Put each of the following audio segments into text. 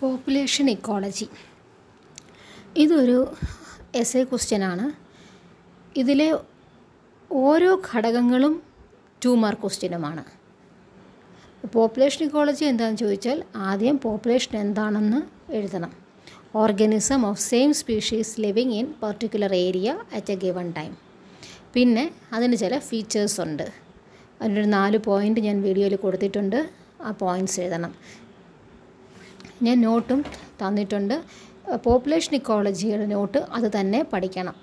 Population ecology ഇതൊരു S A ക്വസ്റ്റ്യനാണ് ഇതിലെ ഓരോ ഘടകങ്ങളും ടു മാർക്ക് ക്വസ്റ്റ്യനുമാണ് പോപ്പുലേഷൻ ഇക്കോളജി എന്താണെന്ന് ചോദിച്ചാൽ ആദ്യം പോപ്പുലേഷൻ എന്താണെന്ന് എഴുതണം. Organism of same species living in particular area at a given time പിന്നെ അതിന് ചില ഫീച്ചേഴ്സ് ഉണ്ട്. അതിനൊരു നാല് പോയിന്റ് ഞാൻ വീഡിയോയിൽ കൊടുത്തിട്ടുണ്ട്. ആ പോയിന്റ്സ് എഴുതണം. ഞാൻ നോട്ടും തന്നിട്ടുണ്ട്. പോപ്പുലേഷൻ ഇക്കോളജിയുടെ നോട്ട് അത് തന്നെ പഠിക്കണം.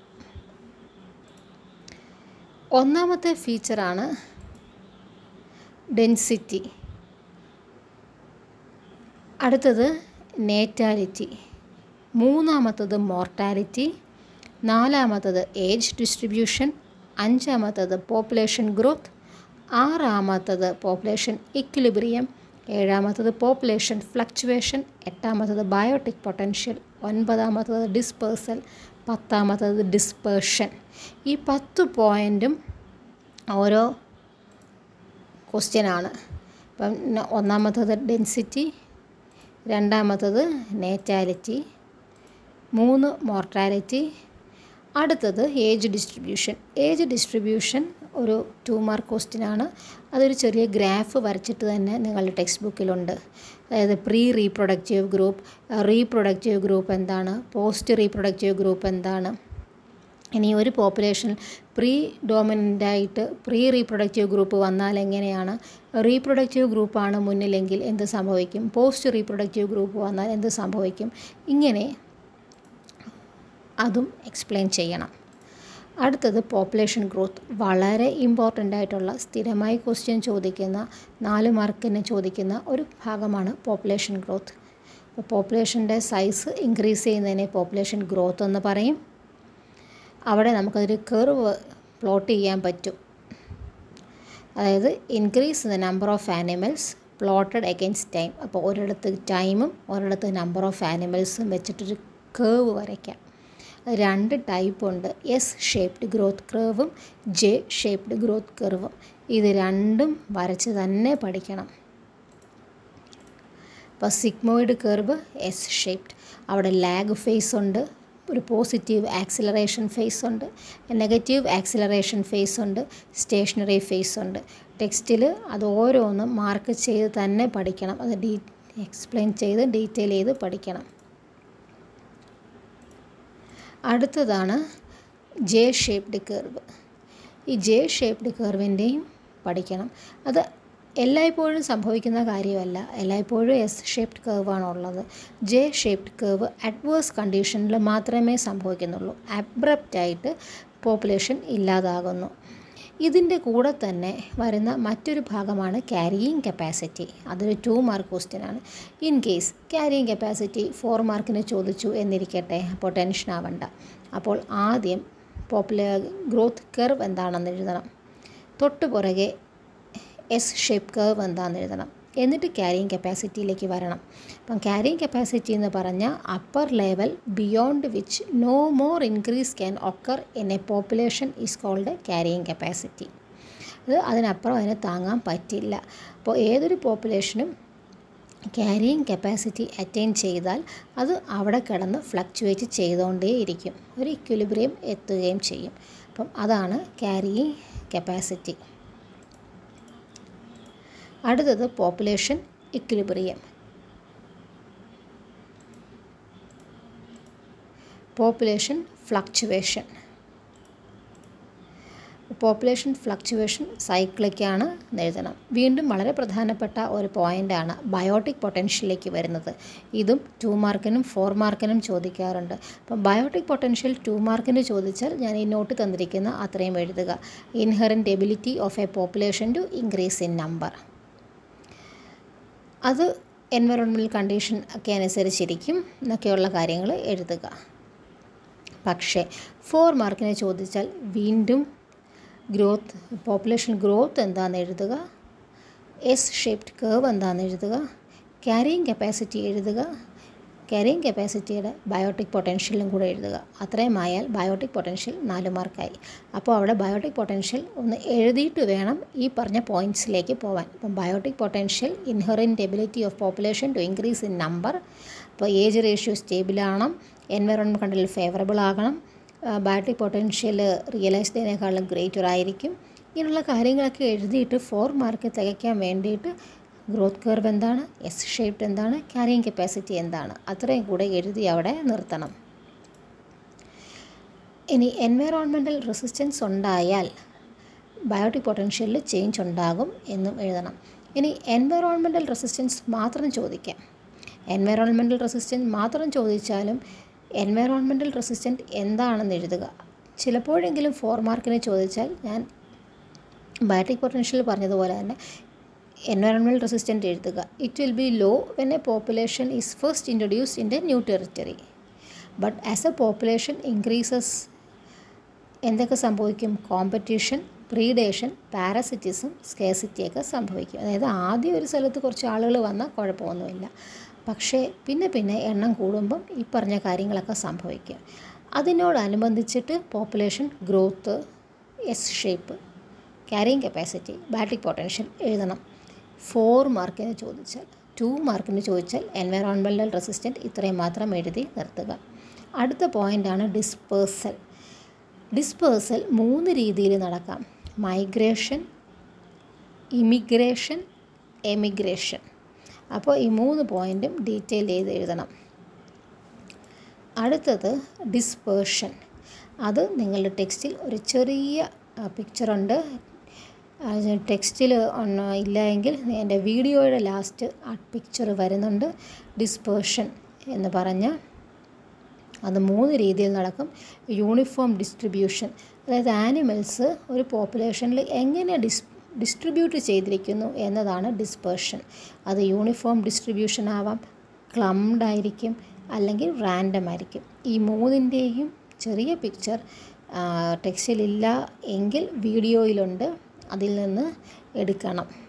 ഒന്നാമത്തെ ഫീച്ചറാണ് ഡെൻസിറ്റി. അടുത്തത് നേറ്റാലിറ്റി. മൂന്നാമത്തത് മോർട്ടാലിറ്റി. നാലാമത്തത് ഏജ് ഡിസ്ട്രിബ്യൂഷൻ. അഞ്ചാമത്തത് പോപ്പുലേഷൻ ഗ്രോത്ത്. ആറാമത്തത് പോപ്പുലേഷൻ ഇക്വിലിബ്രിയം. ഏഴാമത്തത് പോപ്പുലേഷൻ ഫ്ലക്ച്വേഷൻ എട്ടാമത്തത് ബയോട്ടിക് പൊട്ടൻഷ്യൽ ഒൻപതാമത്തത് ഡിസ്പേഴ്സൽ പത്താമത്തത് ഡിസ്പേർഷൻ. ഈ പത്ത് പോയിന്റും ഓരോ ക്വസ്റ്റ്യനാണ്. ഇപ്പം ഒന്നാമത്തത് ഡെൻസിറ്റി രണ്ടാമത്തത് നേറ്റാലിറ്റി മൂന്ന് മോർട്ടാലിറ്റി അടുത്തത് ഏജ് ഡിസ്ട്രിബ്യൂഷൻ. ഏജ് ഡിസ്ട്രിബ്യൂഷൻ ഒരു ടു മാർക്ക് ക്വസ്റ്റ്യനാണ് അതൊരു ചെറിയ ഗ്രാഫ് വരച്ചിട്ട് തന്നെ നിങ്ങളുടെ ടെക്സ്റ്റ് ബുക്കിലുണ്ട്. അതായത് pre reproductive group reproductive group എന്താണ് പോസ്റ്റ് റീപ്രൊഡക്റ്റീവ് ഗ്രൂപ്പ് എന്താണ്. ഇനി ഒരു പോപ്പുലേഷൻ പ്രീ ഡോമിനന്റായിട്ട് പ്രീ റീപ്രൊഡക്റ്റീവ് ഗ്രൂപ്പ് വന്നാൽ എങ്ങനെയാണ് റീപ്രൊഡക്റ്റീവ് ഗ്രൂപ്പാണ് മുന്നിലെങ്കിൽ എന്ത് സംഭവിക്കും പോസ്റ്റ് റീപ്രൊഡക്റ്റീവ് ഗ്രൂപ്പ് വന്നാൽ എന്ത് സംഭവിക്കും. ഇങ്ങനെ അതും എക്സ്പ്ലെയിൻ ചെയ്യണം. അടുത്തത് പോപ്പുലേഷൻ ഗ്രോത്ത് വളരെ ഇമ്പോർട്ടന്റ് ആയിട്ടുള്ള സ്ഥിരമായി ക്വസ്റ്റ്യൻ ചോദിക്കുന്ന നാല് മാർക്കിന് ചോദിക്കുന്ന ഒരു ഭാഗമാണ് പോപ്പുലേഷൻ ഗ്രോത്ത് അപ്പോൾ പോപ്പുലേഷന്റെ സൈസ് ഇൻക്രീസ് ചെയ്യുന്നതിനെ പോപ്പുലേഷൻ ഗ്രോത്ത് എന്ന് പറയും. അവിടെ നമുക്കതൊരു കർവ് പ്ലോട്ട് ചെയ്യാൻ പറ്റും. അതായത് increase the number of animals plotted against time അപ്പോൾ ഒരിടത്ത് ടൈമും ഒരിടത്ത് നമ്പർ ഓഫ് ആനിമൽസും വെച്ചിട്ടൊരു കേവ് വരയ്ക്കാം. രണ്ട് ടൈപ്പ് ഉണ്ട്. എസ് ഷേപ്ഡ് ഗ്രോത്ത് കർവും ജെ ഷേപ്ഡ് ഗ്രോത്ത് കർവും ഇത് രണ്ടും വരച്ച് തന്നെ പഠിക്കണം. ഇപ്പോൾ സിഗ്മോയിഡ് കർവ് എസ് ഷേപ്ഡ് അവിടെ ലാഗ് ഫേസ് ഉണ്ട്. ഒരു പോസിറ്റീവ് ആക്സിലറേഷൻ ഫേസ് ഉണ്ട്. നെഗറ്റീവ് ആക്സിലറേഷൻ ഫേസ് ഉണ്ട്. സ്റ്റേഷനറി ഫേസ് ഉണ്ട്. ടെക്സ്റ്റിൽ അത് ഓരോന്നും മാർക്ക് ചെയ്ത് തന്നെ പഠിക്കണം. അത് ഡീ എക്സ്പ്ലെയിൻ ചെയ്ത് ഡീറ്റെയിൽ ചെയ്ത് പഠിക്കണം. അടുത്തതാണ് ജെ ഷേപ്ഡ് കർവ് ഈ ജെ ഷേപ്ഡ് കർവിന്റെയും പഠിക്കണം. അത് എല്ലായ്പ്പോഴും സംഭവിക്കുന്ന കാര്യമല്ല. എല്ലായ്പ്പോഴും എസ് ഷേപ്ഡ് കർവാണ് ഉള്ളത് ജെ ഷേപ്ഡ് കർവ് അഡ്വേഴ്സ് കണ്ടീഷനിൽ മാത്രമേ സംഭവിക്കുന്നുള്ളൂ. അബ്രപ്റ്റായിട്ട് പോപ്പുലേഷൻ ഇല്ലാതാകുന്നു. ഇതിന്റെ കൂടെ തന്നെ വരുന്ന മറ്റൊരു ഭാഗമാണ് ക്യാരിയിങ് കപ്പാസിറ്റി അതൊരു ടു മാർക്ക് ക്വസ്റ്റ്യനാണ് in case carrying capacity four മാർക്കിന് ചോദിച്ചു എന്നിരിക്കട്ടെ അപ്പോൾ ടെൻഷൻ ആവണ്ട. അപ്പോൾ ആദ്യം പോപ്പുലർ ഗ്രോത്ത് കർവ് എന്താണെന്ന് എഴുതണം. തൊട്ടു പുറകെ എസ് ഷേപ്പ് കർവ് എന്താണെന്ന് എഴുതണം. എന്നിട്ട് ക്യാരിയിങ് കപ്പാസിറ്റിയിലേക്ക് വരണം. അപ്പം ക്യാരിയിങ് കപ്പാസിറ്റി എന്ന് പറഞ്ഞാൽ upper level beyond which no more increase can occur in a population is called carrying capacity അത് അതിനപ്പുറം അതിനെ താങ്ങാൻ പറ്റില്ല. അപ്പോൾ ഏതൊരു പോപ്പുലേഷനും ക്യാരിയിങ് കപ്പാസിറ്റി അറ്റൈൻ ചെയ്താൽ അത് അവിടെ കിടന്ന് ഫ്ലക്ച്വേറ്റ് ചെയ്തുകൊണ്ടേയിരിക്കും ഒരു ഇക്വിലിബ്രിയം എത്തുകയും ചെയ്യും. അപ്പം അതാണ് ക്യാരിയിങ് കപ്പാസിറ്റി അടുത്തത് population equilibrium. Population fluctuation. Population fluctuation സൈക്ലിക്കാണ് എഴുതണം വീണ്ടും വളരെ പ്രധാനപ്പെട്ട ഒരു പോയിന്റാണ് ബയോട്ടിക് പൊട്ടൻഷ്യലിലേക്ക് വരുന്നത്. ഇതും ടു മാർക്കിനും ഫോർ മാർക്കിനും ചോദിക്കാറുണ്ട്. അപ്പം ബയോട്ടിക് പൊട്ടൻഷ്യൽ ടു മാർക്കിന് ചോദിച്ചാൽ ഞാൻ ഈ നോട്ട് തന്നിരിക്കുന്ന അത്രയും എഴുതുക. Inherent ability of a population to increase in number. അത് എൻവറോൺമെന്റൽ കണ്ടീഷൻ ഒക്കെ അനുസരിച്ചിരിക്കും എന്നൊക്കെയുള്ള കാര്യങ്ങൾ എഴുതുക. പക്ഷേ ഫോർ മാർക്കിനെ ചോദിച്ചാൽ വീണ്ടും ഗ്രോത്ത് പോപ്പുലേഷൻ ഗ്രോത്ത് എന്താണെന്ന് എഴുതുക? എസ് ഷേപ്ഡ് കേവ് എന്താണെന്ന് എഴുതുക? ക്യാരിയിങ് കപ്പാസിറ്റി എഴുതുക? ക്യാരിങ് കപ്പാസിറ്റിയുടെ ബയോട്ടിക് പൊട്ടൻഷ്യലും കൂടെ എഴുതുക. അത്രയും ആയാൽ ബയോട്ടിക് പൊട്ടൻഷ്യൽ നാല് മാർക്കായി അപ്പോൾ അവിടെ ബയോട്ടിക് പൊട്ടൻഷ്യൽ ഒന്ന് എഴുതിയിട്ട് വേണം ഈ പറഞ്ഞ പോയിന്റ്സിലേക്ക് പോകാൻ അപ്പം biotic potential inherent ability of population to increase in number അപ്പോൾ ഏജ് റേഷ്യോ സ്റ്റേബിളാകണം എൻവയറോൺമെന്റ് കണ്ടിൽ ഫേവറബിൾ ആകണം. ബയോട്ടിക് പൊട്ടൻഷ്യൽ റിയലൈസ്ഡിനേക്കാളും ഗ്രേറ്റർ ആയിരിക്കും. ഇങ്ങനെയുള്ള കാര്യങ്ങളൊക്കെ എഴുതിയിട്ട് ഫോർ മാർക്ക് തികയ്ക്കാൻ വേണ്ടിയിട്ട് ഗ്രോത്ത് കർവ് എന്താണ്? എസ് ഷേപ്ഡ് എന്താണ്? ക്യാരിയിങ് കപ്പാസിറ്റി എന്താണ്? അത്രയും കൂടെ എഴുതി അവിടെ നിർത്തണം. ഇനി എൻവയറോൺമെന്റൽ റെസിസ്റ്റൻസ് ഉണ്ടായാൽ ബയോട്ടിക് പൊട്ടൻഷ്യലിൽ ചേഞ്ച് ഉണ്ടാകും എന്നും എഴുതണം. ഇനി എൻവയറോൺമെന്റൽ റെസിസ്റ്റൻസ് മാത്രം ചോദിക്കാം. എൻവയറോൺമെന്റൽ റെസിസ്റ്റൻസ് മാത്രം ചോദിച്ചാലും എൻവയറോൺമെന്റൽ റെസിസ്റ്റന്റ് എന്താണെന്ന് എഴുതുക. ചിലപ്പോഴെങ്കിലും ഫോർ മാർക്കിനെ ചോദിച്ചാൽ ഞാൻ ബയോട്ടിക് പൊട്ടൻഷ്യൽ പറഞ്ഞതുപോലെ തന്നെ എൻവയറോൺമെന്റൽ റെസിസ്റ്റന്റ് എഴുതുക. It will be low when a population is first introduced in a new territory but as a population increases എന്തൊക്കെ സംഭവിക്കും? കോമ്പറ്റീഷൻ പ്രീഡേഷൻ പാരസിറ്റിസം സ്കേസിറ്റിയൊക്കെ സംഭവിക്കും. അതായത് ആദ്യം ഒരു സ്ഥലത്ത് കുറച്ച് ആളുകൾ വന്നാൽ കുഴപ്പമൊന്നുമില്ല. പക്ഷേ പിന്നെ പിന്നെ എണ്ണം കൂടുമ്പം ഈ പറഞ്ഞ കാര്യങ്ങളൊക്കെ സംഭവിക്കും. അതിനോടനുബന്ധിച്ചിട്ട് population growth S shape carrying capacity biotic potential എഴുതണം. ഫോർ മാർക്കിന് ചോദിച്ചാൽ ടു മാർക്കിന് ചോദിച്ചാൽ എൻവയറോൺമെന്റൽ റെസിസ്റ്റന്റ് ഇത്രയും മാത്രം എഴുതി നിർത്തുക. അടുത്ത പോയിന്റാണ് ഡിസ്പേഴ്സൽ. ഡിസ്പേഴ്സൽ മൂന്ന് രീതിയിൽ നടക്കാം. Migration immigration emigration. അപ്പോൾ ഈ മൂന്ന് പോയിന്റും ഡീറ്റെയിൽ ചെയ്ത് എഴുതണം. അടുത്തത് ഡിസ്പേർഷൻ. അത് നിങ്ങളുടെ ടെക്സ്റ്റിൽ ഒരു ചെറിയ പിക്ചറുണ്ട് ടെക്സ്റ്റിൽ ഇല്ല എങ്കിൽ എന്റെ വീഡിയോയുടെ ലാസ്റ്റ് ആ പിക്ചർ വരുന്നുണ്ട്. ഡിസ്പേർഷൻ എന്ന് പറഞ്ഞ് അത് മൂന്ന് രീതിയിൽ നടക്കും. Uniform distribution. അതായത് ആനിമൽസ് ഒരു പോപ്പുലേഷനിൽ എങ്ങനെ ഡിസ് ഡിസ്ട്രിബ്യൂട്ട് ചെയ്തിരിക്കുന്നു എന്നതാണ് ഡിസ്പേർഷൻ. അത് യൂണിഫോം ഡിസ്ട്രിബ്യൂഷൻ ആവാം ക്ലംഡ് ആയിരിക്കും അല്ലെങ്കിൽ റാൻഡം ആയിരിക്കും. ഈ മൂന്നിന്റെയും ചെറിയ പിക്ചർ ടെക്സ്റ്റിലില്ല എങ്കിൽ വീഡിയോയിലുണ്ട്. അതിൽ നിന്ന് എടുക്കണം.